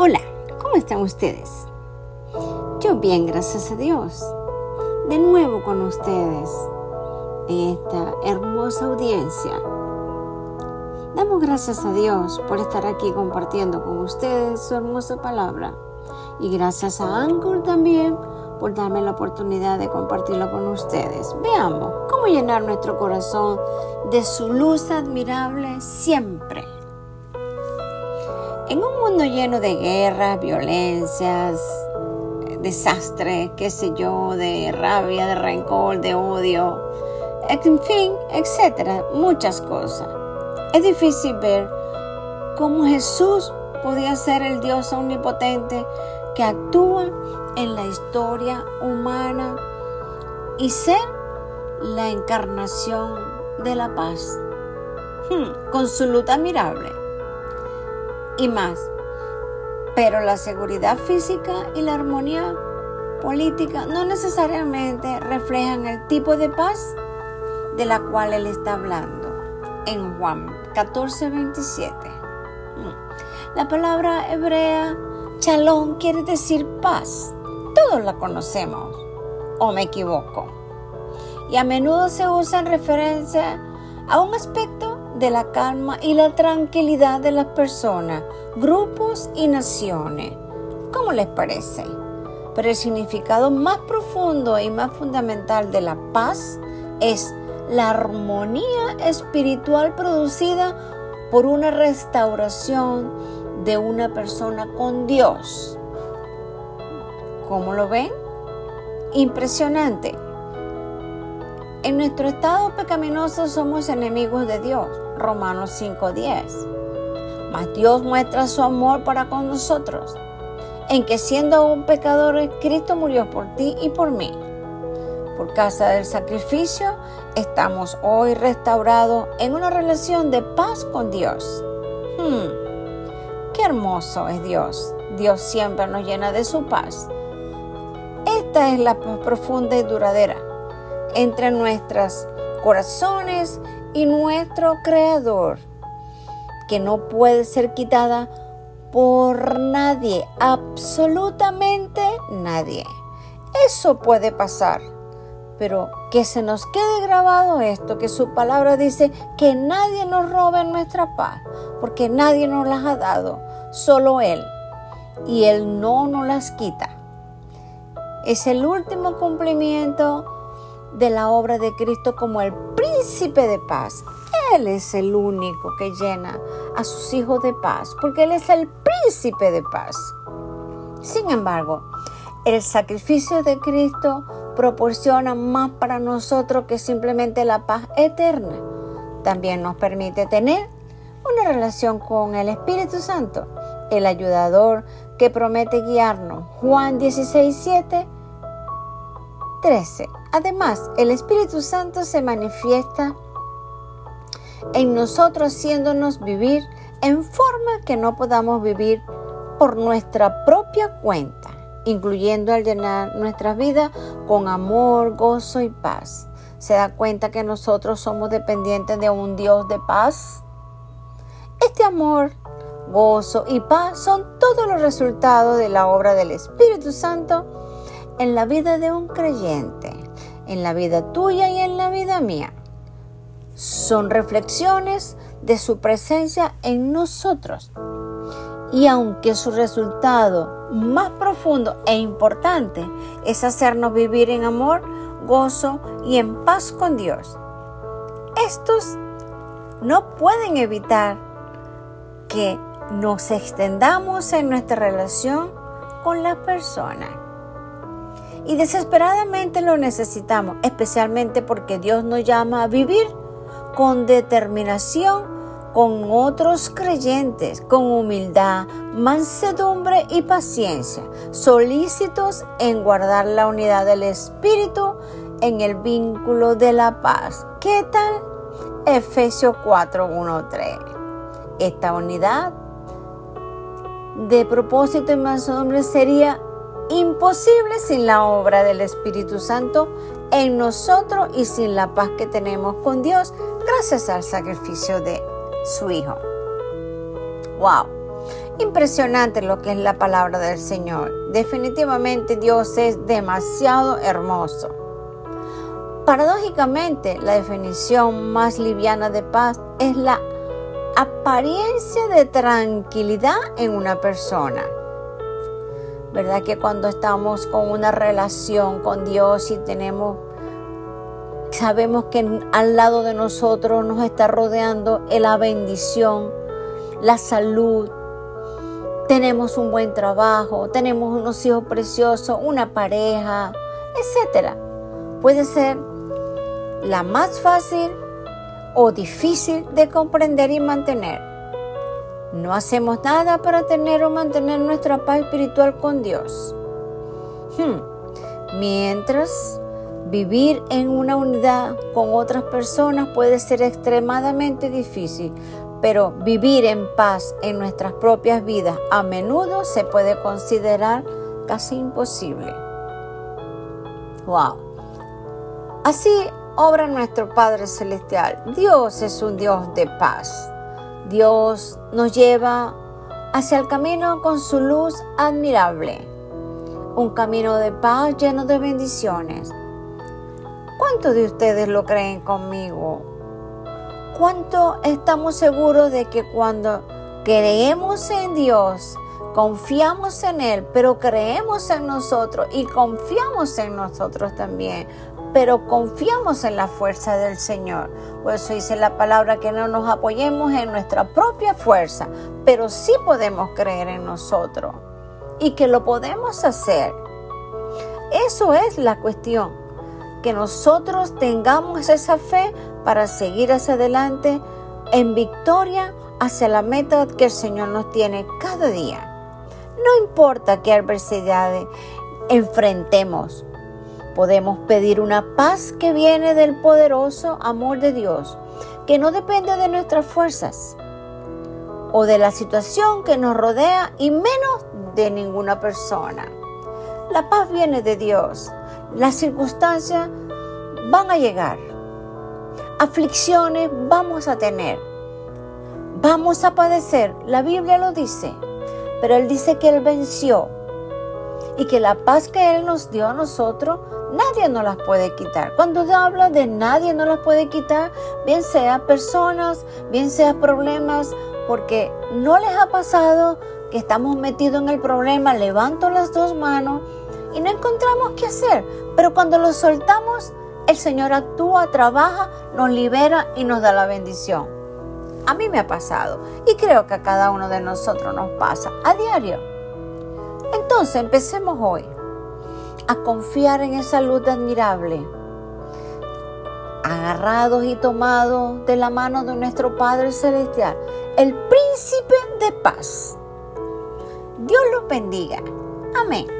Hola, ¿cómo están ustedes? Yo bien, gracias a Dios. De nuevo con ustedes en esta hermosa audiencia. Damos gracias a Dios por estar aquí compartiendo con ustedes su hermosa palabra. Y gracias a Anchor también por darme la oportunidad de compartirlo con ustedes. Veamos cómo llenar nuestro corazón de su luz admirable siempre. En un mundo lleno de guerras, violencias, desastres, qué sé yo, de rabia, de rencor, de odio, en fin, etcétera, muchas cosas. Es difícil ver cómo Jesús podía ser el Dios omnipotente que actúa en la historia humana y ser la encarnación de la paz, hmm, con su luz admirable y más. Pero la seguridad física y la armonía política no necesariamente reflejan el tipo de paz de la cual él está hablando en Juan 14, 27. Hmm. La palabra hebrea Shalom quiere decir paz. Todos la conocemos. ¿O me equivoco? Y a menudo se usa en referencia a un aspecto de la calma y la tranquilidad de las personas, grupos y naciones. ¿Cómo les parece? Pero el significado más profundo y más fundamental de la paz es la armonía espiritual producida por una restauración de una persona con Dios. ¿Cómo lo ven? Impresionante. En nuestro estado pecaminoso somos enemigos de Dios. Romanos 5:10. Mas Dios muestra su amor para con nosotros, en que siendo aún pecadores, Cristo murió por ti y por mí. Por causa del sacrificio, estamos hoy restaurados en una relación de paz con Dios. Hmm. Qué hermoso es Dios. Dios siempre nos llena de su paz. Esta es la paz profunda y duradera entre nuestros corazones y nuestro Creador, que no puede ser quitada por nadie, absolutamente nadie. Eso puede pasar, pero que se nos quede grabado esto, que su palabra dice que nadie nos robe nuestra paz, porque nadie nos las ha dado solo Él, y Él no nos las quita. Es el último cumplimiento de la obra de Cristo como el príncipe de paz. Él es el único que llena a sus hijos de paz, porque Él es el príncipe de paz. Sin embargo, el sacrificio de Cristo proporciona más para nosotros que simplemente la paz eterna. También nos permite tener una relación con el Espíritu Santo, el ayudador que promete guiarnos. Juan 16, 7, 13. Además, el Espíritu Santo se manifiesta en nosotros haciéndonos vivir en forma que no podamos vivir por nuestra propia cuenta, incluyendo al llenar nuestra vida con amor, gozo y paz. ¿Se da cuenta que nosotros somos dependientes de un Dios de paz? Este amor, gozo y paz son todos los resultados de la obra del Espíritu Santo en la vida de un creyente, en la vida tuya y en la vida mía. Son reflexiones de su presencia en nosotros. Y aunque su resultado más profundo e importante es hacernos vivir en amor, gozo y en paz con Dios, estos no pueden evitar que nos extendamos en nuestra relación con la persona. Y desesperadamente lo necesitamos, especialmente porque Dios nos llama a vivir con determinación con otros creyentes, con humildad, mansedumbre y paciencia, solícitos en guardar la unidad del Espíritu en el vínculo de la paz. ¿Qué tal? Efesios 4, 1, 3. Esta unidad de propósito y mansedumbre sería imposible sin la obra del Espíritu Santo en nosotros y sin la paz que tenemos con Dios gracias al sacrificio de su Hijo. ¡Wow! Impresionante lo que es la palabra del Señor. Definitivamente Dios es demasiado hermoso. Paradójicamente, la definición más liviana de paz es la apariencia de tranquilidad en una persona. ¿Verdad que cuando estamos con una relación con Dios y tenemos sabemos que al lado de nosotros nos está rodeando la bendición, la salud, tenemos un buen trabajo, tenemos unos hijos preciosos, una pareja, etcétera. Puede ser la más fácil o difícil de comprender y mantener. No hacemos nada para tener o mantener nuestra paz espiritual con Dios. Hmm. Mientras vivir en una unidad con otras personas puede ser extremadamente difícil, pero vivir en paz en nuestras propias vidas a menudo se puede considerar casi imposible. Wow. Así obra nuestro Padre Celestial. Dios es un Dios de paz. Dios nos lleva hacia el camino con su luz admirable. Un camino de paz lleno de bendiciones. ¿Cuántos de ustedes lo creen conmigo? ¿Cuánto estamos seguros de que cuando creemos en Dios, confiamos en Él, pero creemos en nosotros y confiamos en nosotros también, pero confiamos en la fuerza del Señor. Por eso dice la palabra que no nos apoyemos en nuestra propia fuerza, pero sí podemos creer en nosotros y que lo podemos hacer. Eso es la cuestión que nosotros tengamos esa fe para seguir hacia adelante en victoria hacia la meta que el Señor nos tiene cada día. No importa qué adversidades enfrentemos, podemos pedir una paz que viene del poderoso amor de Dios, que no depende de nuestras fuerzas o de la situación que nos rodea y menos de ninguna persona. La paz viene de Dios las circunstancias van a llegar. Aflicciones vamos a tener. Vamos a padecer. La Biblia lo dice. Pero Él dice que Él venció. Y que la paz que Él nos dio a nosotros, nadie nos las puede quitar. Cuando habla de nadie nos las puede quitar, bien sea personas, bien sea problemas, porque no les ha pasado que estamos metidos en el problema, levanto las dos manos y no encontramos qué hacer. Pero cuando lo soltamos, el Señor actúa, trabaja, nos libera y nos da la bendición. A mí me ha pasado y creo que a cada uno de nosotros nos pasa a diario. Entonces empecemos hoy a confiar en esa luz admirable, agarrados y tomados de la mano de nuestro Padre Celestial, el príncipe de paz. Dios los bendiga. Amén.